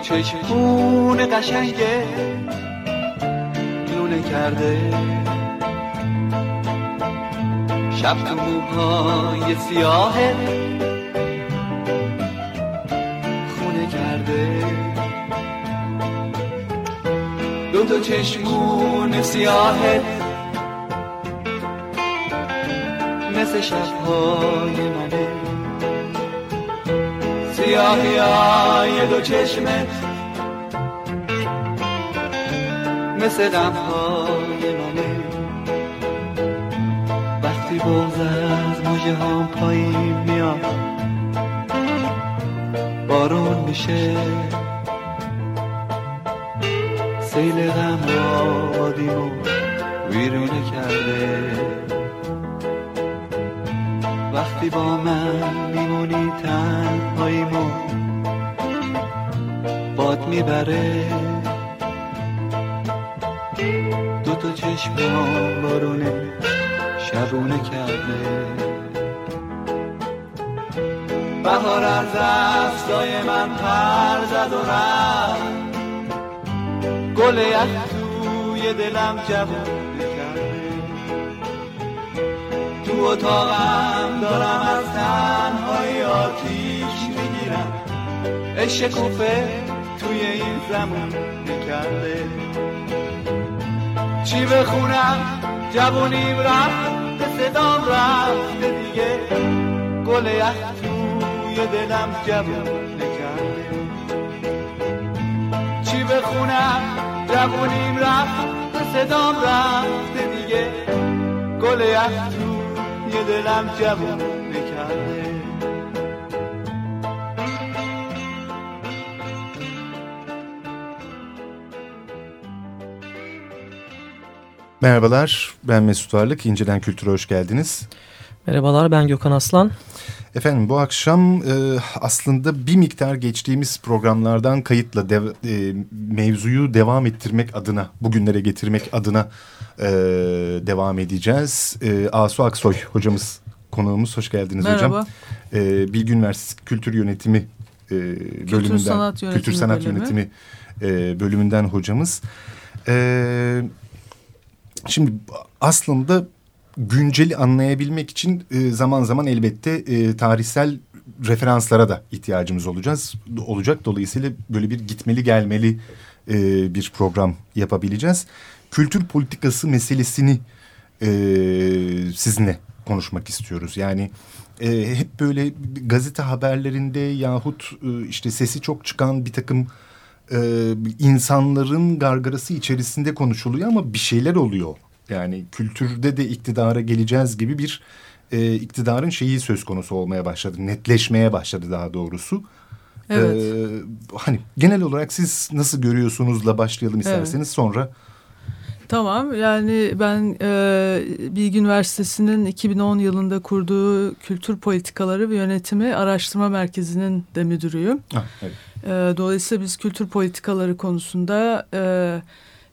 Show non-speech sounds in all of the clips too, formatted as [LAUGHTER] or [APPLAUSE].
چشمون قشنگه. لونه کرده. شب تو موهای سیاهه. خونه کرده. دو تا چشمون سیاهه. مثل شبهای منه. سیاهی دو چشمت مثل غمهای منه وقتی بغز از موجه هم پایین میاد بارون میشه. سیل غم آبادیمو ویرونه کرده. وقتی با باد می‌بره تو چشمان بارونه شبونه کرده. بهار از دستای من پر زد و رفت. گل یک توی دلم جوونه کرده تو اتاقم دارم از تنهای آتیش می‌گیرم. عشق کوفه این زمان کرده چی بخونم؟ جوونیم رفت به صدام رفته دیگه. گل یخ توی دلم جوون نکرده چی بخونم؟ جوونیم رفت به صدام رفته دیگه. گل یخ توی دلم جوون نکرده Merhabalar, ben Mesut Varlık. İncelen Kültür'e hoş geldiniz. Merhabalar, ben Gökhan Aslan. Efendim bu akşam e, aslında bir miktar geçtiğimiz programlardan kayıtla dev, e, mevzuyu devam ettirmek adına, bugünlere getirmek adına e, devam edeceğiz. E, Asu Aksoy hocamız, konuğumuz. Hoş geldiniz Merhaba. hocam. E, Bilgi Üniversitesi Kültür Yönetimi e, bölümünden, Kültür Sanat Yönetimi, Kültür Sanat bölümü. Yönetimi e, bölümünden hocamız. Evet. Şimdi aslında günceli anlayabilmek için e, zaman zaman elbette e, tarihsel referanslara da ihtiyacımız olacağız olacak. Dolayısıyla böyle bir gitmeli gelmeli e, bir program yapabileceğiz. Kültür politikası meselesini sizinle konuşmak istiyoruz. Yani hep böyle gazete haberlerinde yahut e, işte sesi çok çıkan bir takım e, insanların gargarası içerisinde konuşuluyor ama bir şeyler oluyor. Yani kültürde de iktidara geleceğiz gibi bir e, iktidarın şeyi söz konusu olmaya başladı. Netleşmeye başladı daha doğrusu. Evet. Ee, hani genel olarak siz nasıl görüyorsunuzla başlayalım isterseniz Evet. sonra. Tamam yani ben e, Bilgi Üniversitesi'nin 2010 yılında kurduğu Kültür Politikaları ve Yönetimi Araştırma Merkezi'nin de müdürüyüm. Ah, evet. E, dolayısıyla biz kültür politikaları konusunda e,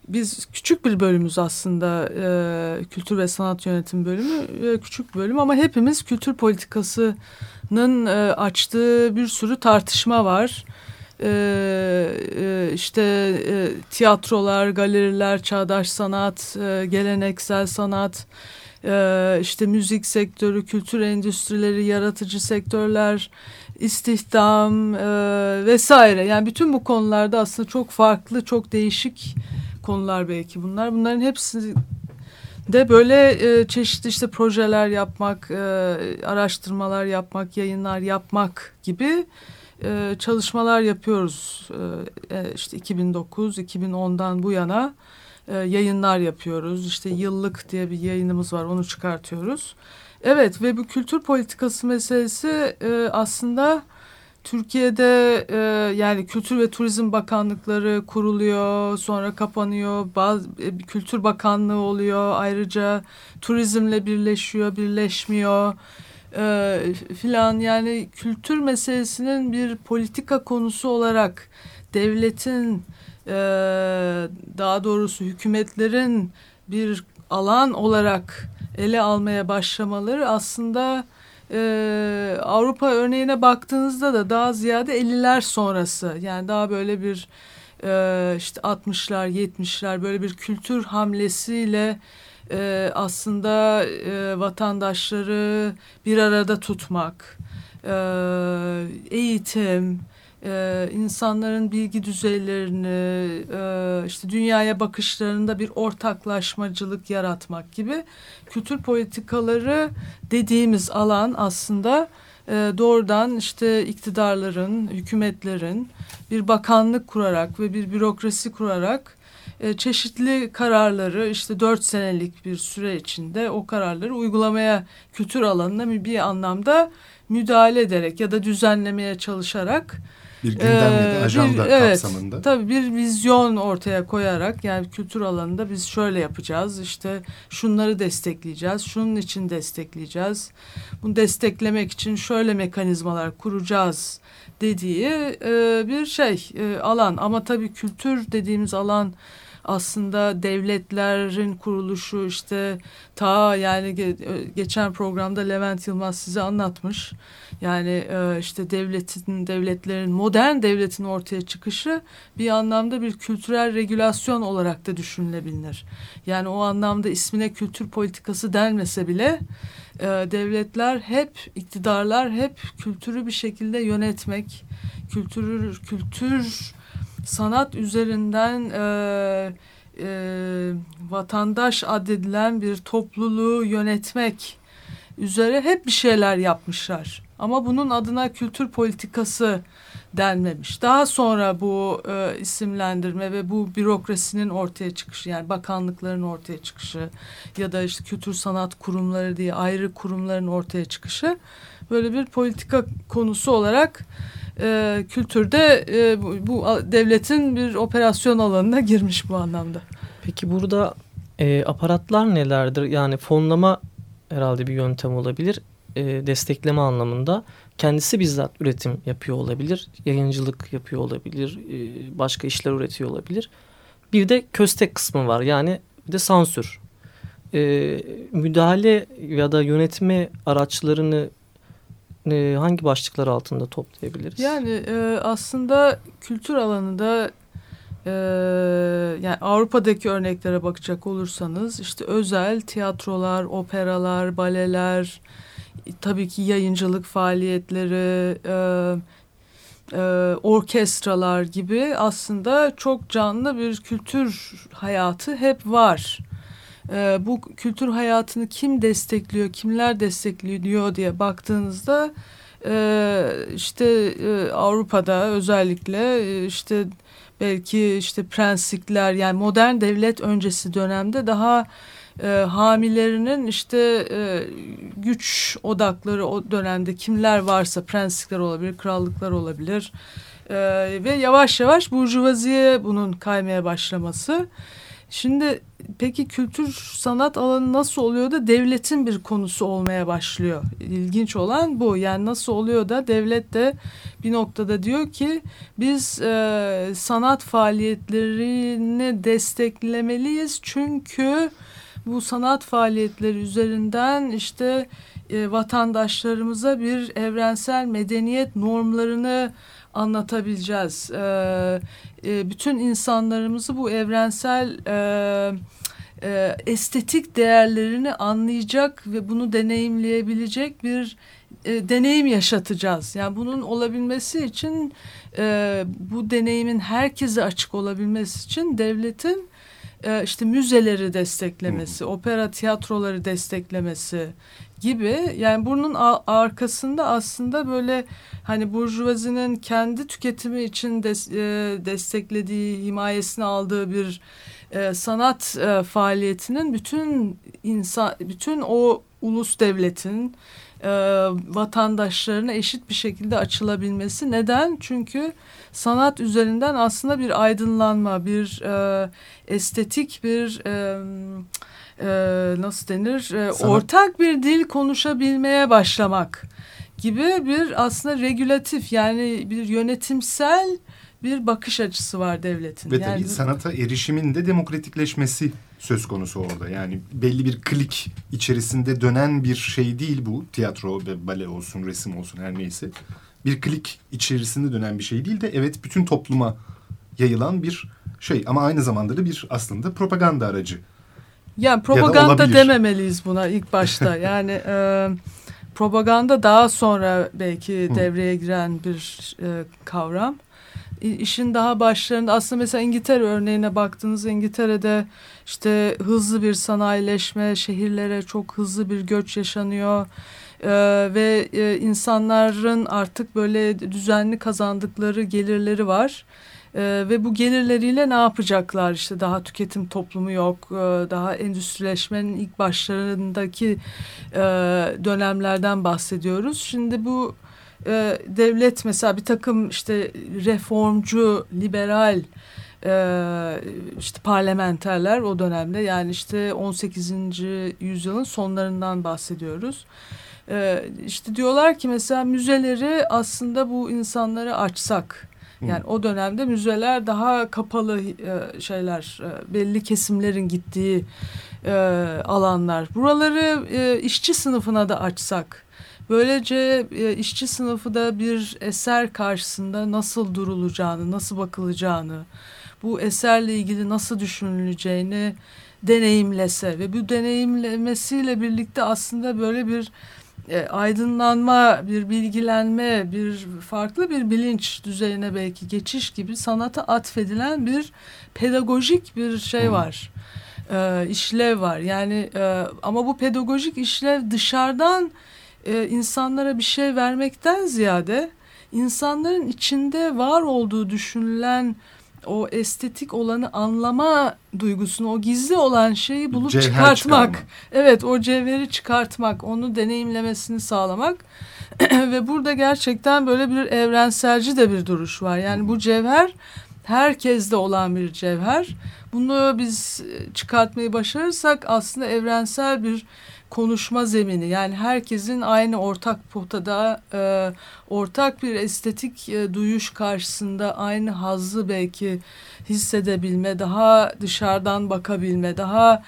biz küçük bir bölümümüz aslında e, kültür ve sanat yönetim bölümü e, küçük bir bölüm ama hepimiz kültür politikasının açtığı bir sürü tartışma var. İşte tiyatrolar, galeriler, çağdaş sanat, geleneksel sanat, işte müzik sektörü, kültür endüstrileri, yaratıcı sektörler, istihdam e, vesaire. Yani bütün bu konularda aslında çok farklı, çok değişik konular belki bunlar. Bunların hepsi de böyle e, çeşitli işte projeler yapmak, e, araştırmalar yapmak, yayınlar yapmak gibi e, çalışmalar yapıyoruz. E, e işte 2009-2010'dan bu yana e, yayınlar yapıyoruz. İşte yıllık diye bir yayınımız var onu çıkartıyoruz. Evet ve bu kültür politikası meselesi e, aslında Türkiye'de e, yani Kültür ve Turizm Bakanlıkları kuruluyor, sonra kapanıyor. Bazı e, Kültür Bakanlığı oluyor. Ayrıca turizmle birleşiyor, birleşmiyor. E, filan yani kültür meselesinin bir politika konusu olarak devletin e, daha doğrusu hükümetlerin bir alan olarak ele almaya başlamaları aslında e, Avrupa örneğine baktığınızda da daha ziyade 50'ler sonrası yani daha böyle bir e, işte 60'lar 70'ler böyle bir kültür hamlesiyle e, aslında e, vatandaşları bir arada tutmak, e, eğitim, e, insanların bilgi düzeylerini, e, işte dünyaya bakışlarında bir ortaklaşmacılık yaratmak gibi kültür politikaları dediğimiz alan aslında e, doğrudan işte iktidarların, hükümetlerin bir bakanlık kurarak ve bir bürokrasi kurarak e, çeşitli kararları işte dört senelik bir süre içinde o kararları uygulamaya kültür alanına bir anlamda müdahale ederek ya da düzenlemeye çalışarak bir gündem ya da ajanda bir, evet, kapsamında. Tabii bir vizyon ortaya koyarak yani kültür alanında biz şöyle yapacağız. işte şunları destekleyeceğiz. Şunun için destekleyeceğiz. Bunu desteklemek için şöyle mekanizmalar kuracağız dediği e, bir şey e, alan. Ama tabii kültür dediğimiz alan aslında devletlerin kuruluşu işte ta yani geçen programda Levent Yılmaz size anlatmış. Yani e, işte devletin devletlerin modern devletin ortaya çıkışı bir anlamda bir kültürel regülasyon olarak da düşünülebilir. Yani o anlamda ismine kültür politikası denmese bile e, devletler hep iktidarlar hep kültürü bir şekilde yönetmek, kültürü kültür sanat üzerinden e, e, vatandaş adedilen bir topluluğu yönetmek üzere hep bir şeyler yapmışlar. Ama bunun adına kültür politikası denmemiş. Daha sonra bu e, isimlendirme ve bu bürokrasinin ortaya çıkışı yani bakanlıkların ortaya çıkışı ya da işte kültür sanat kurumları diye ayrı kurumların ortaya çıkışı böyle bir politika konusu olarak e, kültürde e, bu, bu devletin bir operasyon alanına girmiş bu anlamda. Peki burada e, aparatlar nelerdir? Yani fonlama herhalde bir yöntem olabilir. E, destekleme anlamında kendisi bizzat üretim yapıyor olabilir. Yayıncılık yapıyor olabilir. E, başka işler üretiyor olabilir. Bir de köstek kısmı var. Yani bir de sansür. E, müdahale ya da yönetme araçlarını e, hangi başlıklar altında toplayabiliriz? Yani e, aslında kültür alanında e, yani Avrupa'daki örneklere bakacak olursanız işte özel tiyatrolar, operalar, baleler, tabii ki yayıncılık faaliyetleri, e, e, orkestralar gibi aslında çok canlı bir kültür hayatı hep var e, bu kültür hayatını kim destekliyor, kimler destekliyor diye baktığınızda e, işte e, Avrupa'da özellikle e, işte belki işte prenslikler yani modern devlet öncesi dönemde daha e, hamilerinin işte e, güç odakları o dönemde kimler varsa prenslikler olabilir, krallıklar olabilir e, ve yavaş yavaş burjuvaziye bunun kaymaya başlaması. Şimdi peki kültür sanat alanı nasıl oluyor da devletin bir konusu olmaya başlıyor? İlginç olan bu. Yani nasıl oluyor da devlet de bir noktada diyor ki biz e, sanat faaliyetlerini desteklemeliyiz çünkü bu sanat faaliyetleri üzerinden işte e, vatandaşlarımıza bir evrensel medeniyet normlarını anlatabileceğiz. E, e, bütün insanlarımızı bu evrensel e, e, estetik değerlerini anlayacak ve bunu deneyimleyebilecek bir e, deneyim yaşatacağız. Yani bunun olabilmesi için e, bu deneyimin herkese açık olabilmesi için devletin e, işte müzeleri desteklemesi, hmm. opera tiyatroları desteklemesi gibi yani bunun arkasında aslında böyle hani burjuvazinin kendi tüketimi için des, e, desteklediği, himayesini aldığı bir e, sanat e, faaliyetinin bütün insan bütün o ulus devletin e, vatandaşlarına eşit bir şekilde açılabilmesi. Neden? Çünkü sanat üzerinden aslında bir aydınlanma, bir e, estetik, bir e, e, nasıl denir? E, ortak bir dil konuşabilmeye başlamak gibi bir aslında regülatif yani bir yönetimsel bir bakış açısı var devletin. Ve yani, tabii sanata erişimin de demokratikleşmesi söz konusu orada. Yani belli bir klik içerisinde dönen bir şey değil bu. Tiyatro ve bale olsun, resim olsun her neyse. Bir klik içerisinde dönen bir şey değil de evet bütün topluma yayılan bir şey. Ama aynı zamanda da bir aslında propaganda aracı. Yani propaganda ya dememeliyiz buna ilk [LAUGHS] başta. yani e, propaganda daha sonra belki devreye giren bir e, kavram işin daha başlarında aslında mesela İngiltere örneğine baktığınızda İngiltere'de işte hızlı bir sanayileşme, şehirlere çok hızlı bir göç yaşanıyor. Ee, ve e, insanların artık böyle düzenli kazandıkları gelirleri var. Ee, ve bu gelirleriyle ne yapacaklar işte daha tüketim toplumu yok ee, daha endüstrileşmenin ilk başlarındaki e, dönemlerden bahsediyoruz. Şimdi bu e, devlet mesela bir takım işte reformcu, liberal e, işte parlamenterler o dönemde yani işte 18. yüzyılın sonlarından bahsediyoruz. E, işte diyorlar ki mesela müzeleri aslında bu insanları açsak. Yani o dönemde müzeler daha kapalı e, şeyler, e, belli kesimlerin gittiği e, alanlar. Buraları e, işçi sınıfına da açsak Böylece e, işçi sınıfı da bir eser karşısında nasıl durulacağını, nasıl bakılacağını, bu eserle ilgili nasıl düşünüleceğini deneyimlese ve bu deneyimlemesiyle birlikte aslında böyle bir e, aydınlanma, bir bilgilenme, bir farklı bir bilinç düzeyine belki geçiş gibi sanata atfedilen bir pedagojik bir şey var. E, işlev var. Yani e, ama bu pedagojik işlev dışarıdan e, insanlara bir şey vermekten ziyade insanların içinde var olduğu düşünülen o estetik olanı anlama duygusunu, o gizli olan şeyi bulup Cevher çıkartmak. Çıkarma. Evet, o cevheri çıkartmak, onu deneyimlemesini sağlamak. [CLEARS THROAT] Ve burada gerçekten böyle bir evrenselci de bir duruş var. Yani bu cevher herkeste olan bir cevher. Bunu biz çıkartmayı başarırsak aslında evrensel bir konuşma zemini yani herkesin aynı ortak potada e, ortak bir estetik e, duyuş karşısında aynı hazzı belki hissedebilme, daha dışarıdan bakabilme, daha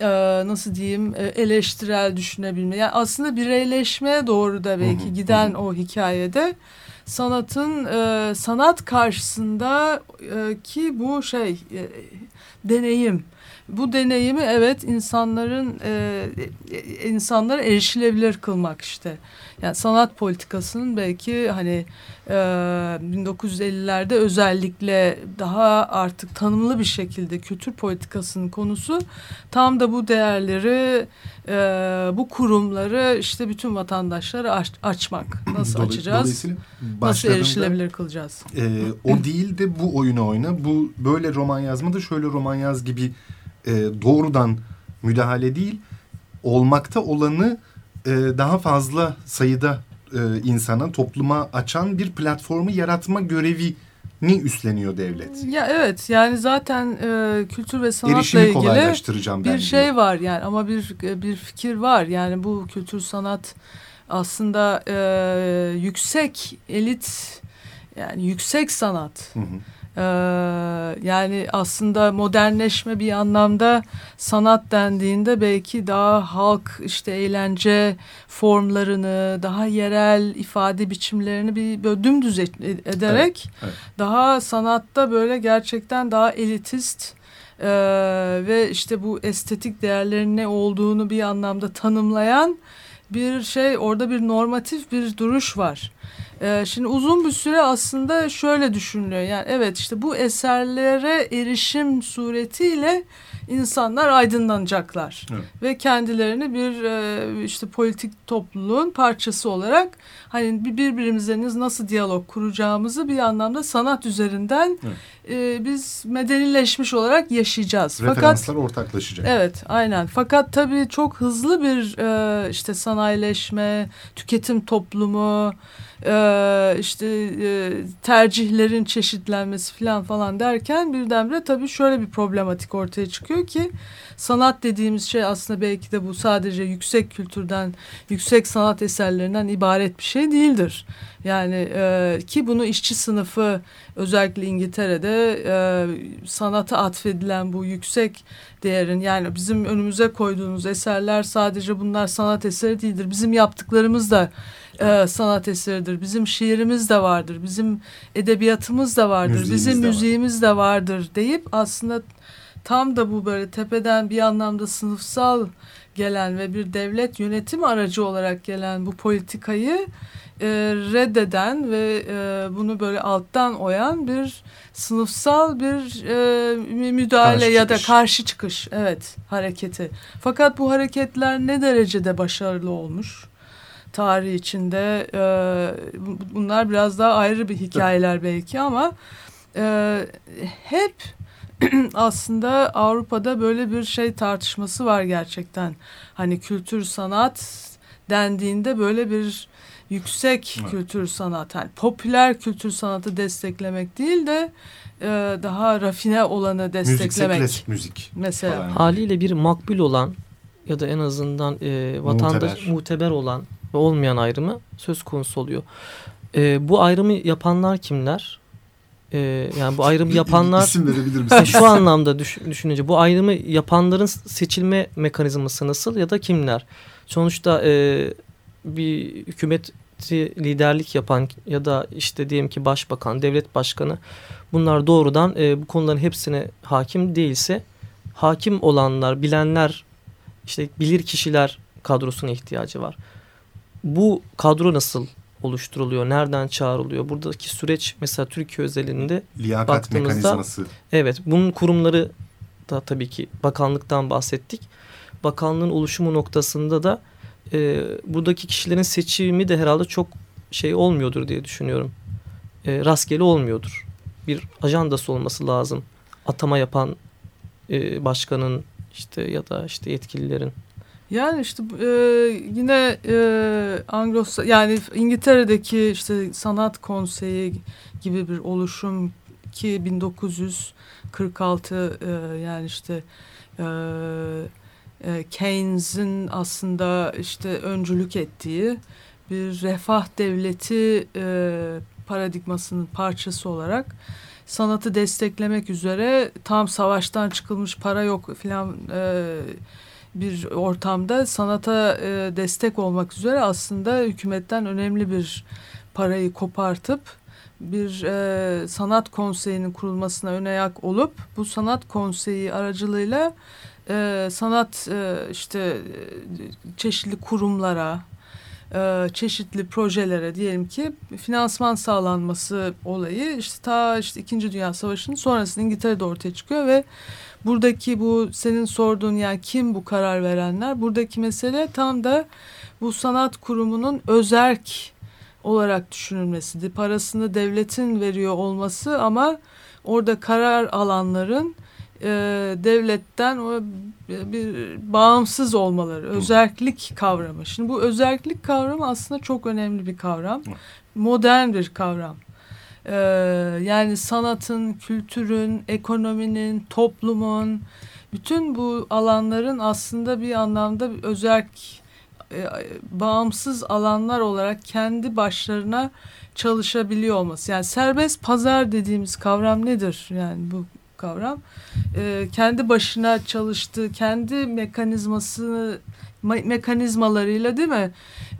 e, nasıl diyeyim e, eleştirel düşünebilme. Yani aslında bireyleşmeye doğru da belki hı hı, giden hı. o hikayede sanatın e, sanat karşısında e, ki bu şey e, deneyim bu deneyimi evet insanların e, e insanlara erişilebilir kılmak işte. Yani sanat politikasının belki hani e, 1950'lerde özellikle daha artık tanımlı bir şekilde kültür politikasının konusu tam da bu değerleri e, bu kurumları işte bütün vatandaşlara aç, açmak. [CLEARS THROAT] Nasıl Dolay, açacağız? Nasıl erişilebilir kılacağız? E, o değil de bu oyunu oyna. Bu böyle roman yazma da şöyle roman yaz gibi e, doğrudan müdahale değil olmakta olanı e, daha fazla sayıda e, insana topluma açan bir platformu yaratma görevi ni üstleniyor devlet. Ya evet yani zaten e, kültür ve sanatla Erişimi ilgili bir şey diyor. var yani ama bir bir fikir var yani bu kültür sanat aslında e, yüksek elit yani yüksek sanat. Hı hı ee, yani aslında modernleşme bir anlamda sanat dendiğinde belki daha halk işte eğlence formlarını daha yerel ifade biçimlerini bir böyle dümdüz ederek evet, evet. daha sanatta böyle gerçekten daha elitist e, ve işte bu estetik değerlerin ne olduğunu bir anlamda tanımlayan bir şey orada bir normatif bir duruş var. Ee, şimdi uzun bir süre aslında şöyle düşünülüyor. Yani evet işte bu eserlere erişim suretiyle insanlar aydınlanacaklar. Evet. Ve kendilerini bir e, işte politik topluluğun parçası olarak hani birbirimizle nasıl diyalog kuracağımızı bir anlamda sanat üzerinden evet. e, biz medenileşmiş olarak yaşayacağız. Referanslar Fakat, ortaklaşacak. Evet aynen. Fakat tabii çok hızlı bir e, işte sanayileşme, tüketim toplumu, e, işte e, tercihlerin çeşitlenmesi falan falan derken birdenbire tabii şöyle bir problematik ortaya çıkıyor ki sanat dediğimiz şey aslında belki de bu sadece yüksek kültürden, yüksek sanat eserlerinden ibaret bir şey değildir. Yani e, ki bunu işçi sınıfı özellikle İngiltere'de e, sanata atfedilen bu yüksek değerin yani bizim önümüze koyduğunuz eserler sadece bunlar sanat eseri değildir. Bizim yaptıklarımız da e, sanat eseridir. Bizim şiirimiz de vardır. Bizim edebiyatımız da vardır. Müziğimiz bizim de müziğimiz var. de vardır deyip aslında tam da bu böyle tepeden bir anlamda sınıfsal gelen ve bir devlet yönetim aracı olarak gelen bu politikayı e, reddeden ve e, bunu böyle alttan oyan bir sınıfsal bir e, müdahale karşı ya da karşı çıkış evet hareketi. Fakat bu hareketler ne derecede başarılı olmuş? Tarih içinde e, bunlar biraz daha ayrı bir hikayeler belki ama e, hep [CLEARS THROAT] aslında Avrupa'da böyle bir şey tartışması var gerçekten. Hani kültür sanat dendiğinde böyle bir yüksek evet. kültür sanat, yani popüler kültür sanatı desteklemek değil de e, daha rafine olanı desteklemek. Müzikse klasik müzik. Mesela. Falan. Haliyle bir makbul olan ya da en azından e, vatandaş muteber. muteber olan ve olmayan ayrımı söz konusu oluyor. E, bu ayrımı yapanlar kimler? e, yani bu ayrım yapanlar isim verebilir misiniz? şu anlamda düş, düşününce bu ayrımı yapanların seçilme mekanizması nasıl ya da kimler? Sonuçta e, bir hükümeti liderlik yapan ya da işte diyelim ki başbakan, devlet başkanı bunlar doğrudan e, bu konuların hepsine hakim değilse hakim olanlar, bilenler işte bilir kişiler kadrosuna ihtiyacı var. Bu kadro nasıl oluşturuluyor? Nereden çağrılıyor? Buradaki süreç mesela Türkiye özelinde Liyakat baktığımızda mekanizması. evet bunun kurumları da tabii ki bakanlıktan bahsettik. Bakanlığın oluşumu noktasında da e, buradaki kişilerin seçimi de herhalde çok şey olmuyordur diye düşünüyorum. E, rastgele olmuyordur. Bir ajandası olması lazım. Atama yapan e, başkanın işte ya da işte yetkililerin. Yani işte e, yine e, Anglo yani İngiltere'deki işte sanat konseyi gibi bir oluşum ki 1946 e, yani işte e, e, Keynes'in aslında işte öncülük ettiği bir refah devleti e, paradigmasının parçası olarak sanatı desteklemek üzere tam savaştan çıkılmış para yok filan e, bir ortamda sanata e, destek olmak üzere aslında hükümetten önemli bir parayı kopartıp bir e, sanat konseyinin kurulmasına ön ayak olup bu sanat konseyi aracılığıyla e, sanat e, işte e, çeşitli kurumlara e, çeşitli projelere diyelim ki finansman sağlanması olayı işte ta işte İkinci Dünya Savaşı'nın sonrasında İngiltere'de ortaya çıkıyor ve buradaki bu senin sorduğun yani kim bu karar verenler buradaki mesele tam da bu sanat kurumunun özerk olarak düşünülmesidir. Parasını devletin veriyor olması ama orada karar alanların e, devletten o bir bağımsız olmaları, özellik kavramı. Şimdi bu özellik kavramı aslında çok önemli bir kavram. Modern bir kavram. Ee, yani sanatın, kültürün, ekonominin, toplumun, bütün bu alanların aslında bir anlamda bir özellik e, bağımsız alanlar olarak kendi başlarına çalışabiliyor olması. Yani serbest pazar dediğimiz kavram nedir? Yani bu kavram. E, kendi başına çalıştığı, kendi mekanizmasını me mekanizmalarıyla değil mi?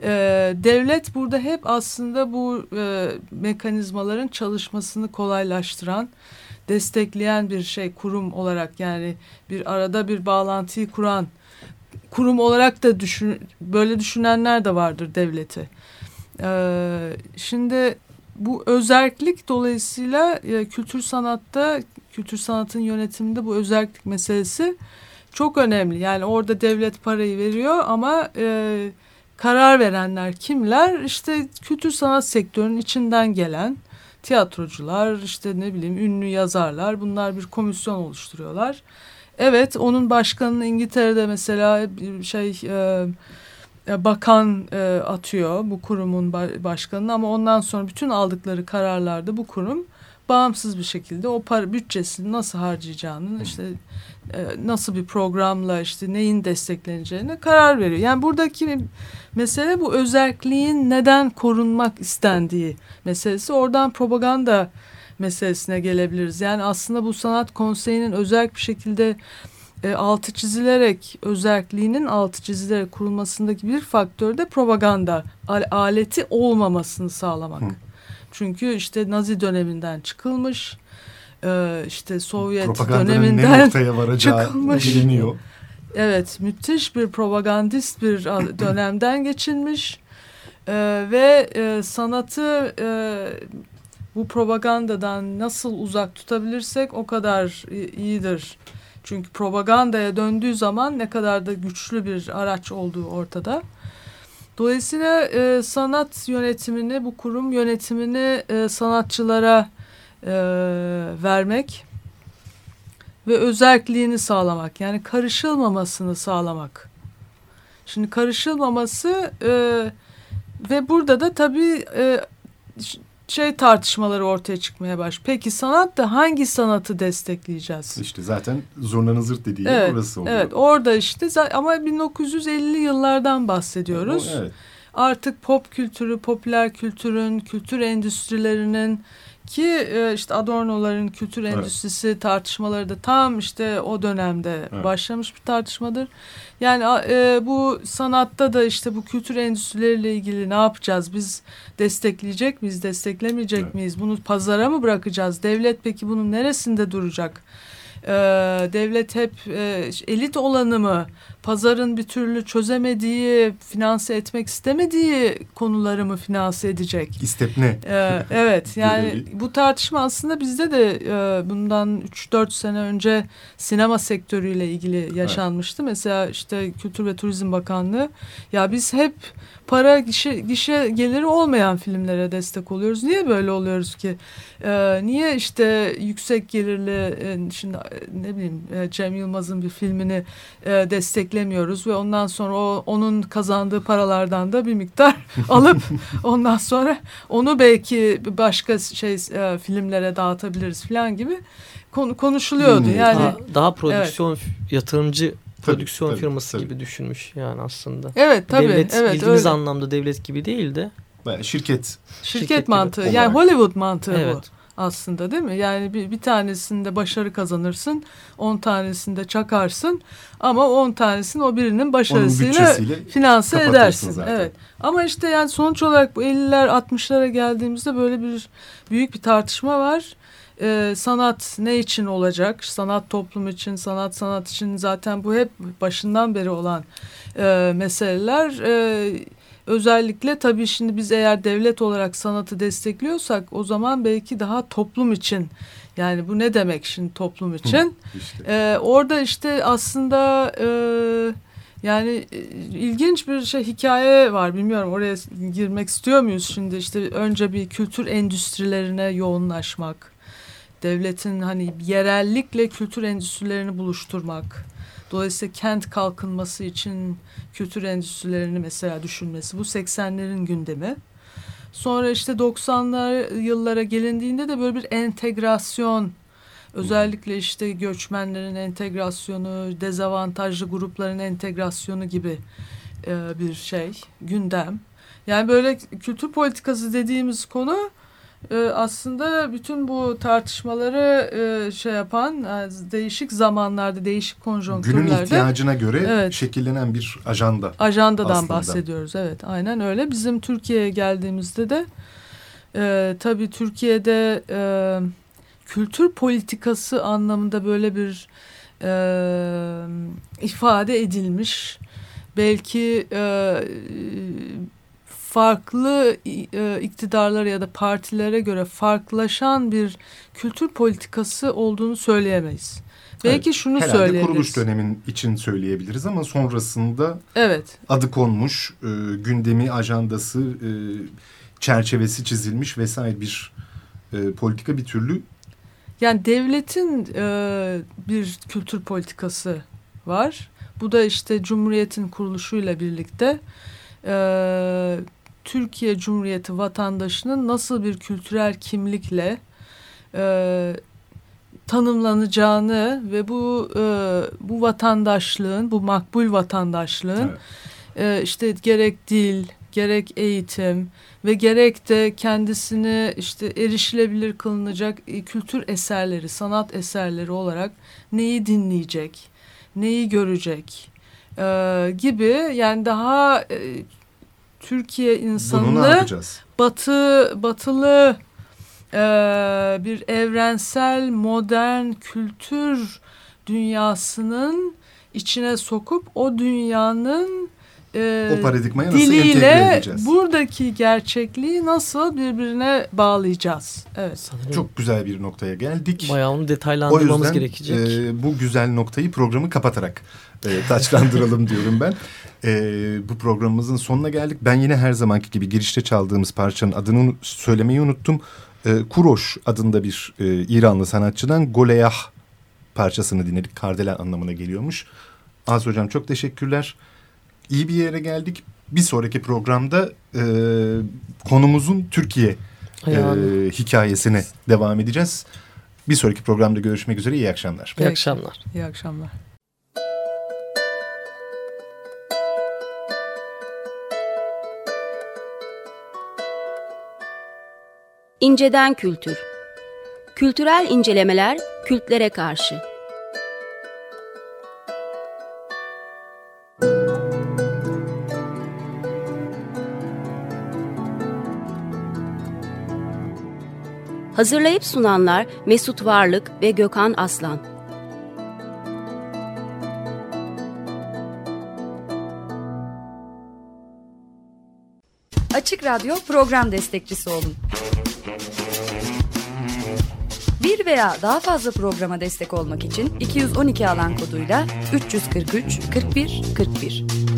E, devlet burada hep aslında bu e, mekanizmaların çalışmasını kolaylaştıran, destekleyen bir şey kurum olarak yani bir arada bir bağlantıyı kuran kurum olarak da düşün, böyle düşünenler de vardır devleti. E, şimdi bu özellik dolayısıyla e, kültür sanatta, kültür sanatın yönetiminde bu özellik meselesi çok önemli. Yani orada devlet parayı veriyor ama e, karar verenler kimler? İşte kültür sanat sektörünün içinden gelen tiyatrocular, işte ne bileyim ünlü yazarlar bunlar bir komisyon oluşturuyorlar. Evet onun başkanını İngiltere'de mesela şey e, e bakan e, atıyor bu kurumun başkanını ama ondan sonra bütün aldıkları kararlarda bu kurum bağımsız bir şekilde o para bütçesini nasıl harcayacağını işte e, nasıl bir programla işte neyin destekleneceğine karar veriyor. Yani buradaki mesele bu özelliğin neden korunmak istendiği meselesi. Oradan propaganda meselesine gelebiliriz. Yani aslında bu sanat konseyinin özel bir şekilde e, altı çizilerek özelliğinin altı çizilerek kurulmasındaki bir faktör de propaganda aleti olmamasını sağlamak. Hı. Çünkü işte Nazi döneminden çıkılmış, e, işte Sovyet döneminden ne çıkılmış. biliniyor. Evet, müthiş bir propagandist bir [CLEARS THROAT] dönemden geçilmiş e, ve e, sanatı e, bu propagandadan nasıl uzak tutabilirsek o kadar iyidir. Çünkü propagandaya döndüğü zaman ne kadar da güçlü bir araç olduğu ortada. Dolayısıyla e, sanat yönetimini, bu kurum yönetimini e, sanatçılara e, vermek ve özelliğini sağlamak. Yani karışılmamasını sağlamak. Şimdi karışılmaması e, ve burada da tabii e, şey tartışmaları ortaya çıkmaya baş. Peki sanat da hangi sanatı destekleyeceğiz? İşte zaten zurnanın zırt dediği evet, orası oluyor. Evet orada işte ama 1950'li yıllardan bahsediyoruz. Evet. Artık pop kültürü, popüler kültürün, kültür endüstrilerinin ki e, işte Adorno'ların kültür evet. endüstrisi tartışmaları da tam işte o dönemde evet. başlamış bir tartışmadır. Yani e, bu sanatta da işte bu kültür endüstrileriyle ilgili ne yapacağız? Biz destekleyecek miyiz, desteklemeyecek evet. miyiz? Bunu pazara mı bırakacağız? Devlet peki bunun neresinde duracak? Ee, devlet hep e, elit olanı mı? Pazarın bir türlü çözemediği, finanse etmek istemediği konuları mı finanse edecek? İstepne. Ee, evet [LAUGHS] yani bu tartışma aslında bizde de e, bundan 3-4 sene önce sinema sektörüyle ilgili yaşanmıştı. Evet. Mesela işte Kültür ve Turizm Bakanlığı ya biz hep para gişe, gişe geliri olmayan filmlere destek oluyoruz. Niye böyle oluyoruz ki? Ee, niye işte yüksek gelirli e, şimdi e, ne bileyim e, Cem Yılmaz'ın bir filmini e, desteklemiyoruz ve ondan sonra o onun kazandığı paralardan da bir miktar [LAUGHS] alıp ondan sonra onu belki başka şey e, filmlere dağıtabiliriz falan gibi konu konuşuluyordu. Hmm. Yani daha, daha prodüksiyon evet. yatırımcı prodüksiyon tabii, firması tabii. gibi düşünmüş yani aslında. Evet tabii. Devlet evet, bildiğimiz öyle. anlamda devlet gibi değil de. Yani şirket. Şirket, şirket mantığı. Gibi. Yani Hollywood mantığı evet. bu aslında değil mi? Yani bir, bir tanesinde başarı kazanırsın, on tanesinde çakarsın ama on tanesini o birinin başarısıyla finanse edersin. Zaten. Evet. Ama işte yani sonuç olarak bu 50'ler 60'lara geldiğimizde böyle bir büyük bir tartışma var e, sanat ne için olacak? Sanat toplum için, sanat sanat için zaten bu hep başından beri olan e, meseleler. E, özellikle tabii şimdi biz eğer devlet olarak sanatı destekliyorsak o zaman belki daha toplum için yani bu ne demek şimdi toplum için? Hı, işte. Ee, orada işte aslında e, yani e, ilginç bir şey hikaye var bilmiyorum oraya girmek istiyor muyuz şimdi işte önce bir kültür endüstrilerine yoğunlaşmak devletin hani yerellikle kültür endüstrilerini buluşturmak. Dolayısıyla kent kalkınması için kültür endüstrilerini mesela düşünmesi. Bu 80'lerin gündemi. Sonra işte 90'lar yıllara gelindiğinde de böyle bir entegrasyon özellikle işte göçmenlerin entegrasyonu, dezavantajlı grupların entegrasyonu gibi e, bir şey, gündem. Yani böyle kültür politikası dediğimiz konu e, aslında bütün bu tartışmaları e, şey yapan e, değişik zamanlarda, değişik konjonktürlerde. Günün ihtiyacına göre evet, şekillenen bir ajanda. Ajandadan aslında. bahsediyoruz evet aynen öyle. Bizim Türkiye'ye geldiğimizde de e, tabii Türkiye'de e, kültür politikası anlamında böyle bir e, ifade edilmiş belki e, farklı e, iktidarlara ya da partilere göre farklılaşan bir kültür politikası olduğunu söyleyemeyiz. Belki evet, şunu herhalde söyleyebiliriz. kuruluş dönemin için söyleyebiliriz ama sonrasında evet. adı konmuş, e, gündemi, ajandası, e, çerçevesi çizilmiş vesaire bir e, politika bir türlü. Yani devletin e, bir kültür politikası var. Bu da işte Cumhuriyet'in kuruluşuyla birlikte e, Türkiye Cumhuriyeti vatandaşının nasıl bir kültürel kimlikle e, tanımlanacağını ve bu e, bu vatandaşlığın, bu makbul vatandaşlığın evet. e, işte gerek dil, gerek eğitim ve gerek de kendisini işte erişilebilir kılınacak e, kültür eserleri, sanat eserleri olarak neyi dinleyecek, neyi görecek e, gibi yani daha e, Türkiye insanını batı batılı e, bir evrensel modern kültür dünyasının içine sokup o dünyanın e, o paradigmaya nasıl entegre edeceğiz? buradaki gerçekliği nasıl birbirine bağlayacağız? Evet. Sanırım Çok güzel bir noktaya geldik. Bayağı onu detaylandırmamız o yüzden, gerekecek. E, bu güzel noktayı programı kapatarak e, taçlandıralım [LAUGHS] diyorum ben. E, bu programımızın sonuna geldik. Ben yine her zamanki gibi girişte çaldığımız parçanın adını söylemeyi unuttum. E, Kuroş adında bir e, İranlı sanatçıdan Goleyah parçasını dinledik. Kardelen anlamına geliyormuş. Az hocam çok teşekkürler iyi bir yere geldik. Bir sonraki programda e, konumuzun Türkiye e, hikayesine devam edeceğiz. Bir sonraki programda görüşmek üzere. İyi akşamlar. İyi akşamlar. İyi akşamlar. İnceden Kültür Kültürel incelemeler kültlere karşı Hazırlayıp sunanlar Mesut Varlık ve Gökhan Aslan. Açık Radyo program destekçisi olun. Bir veya daha fazla programa destek olmak için 212 alan koduyla 343 41 41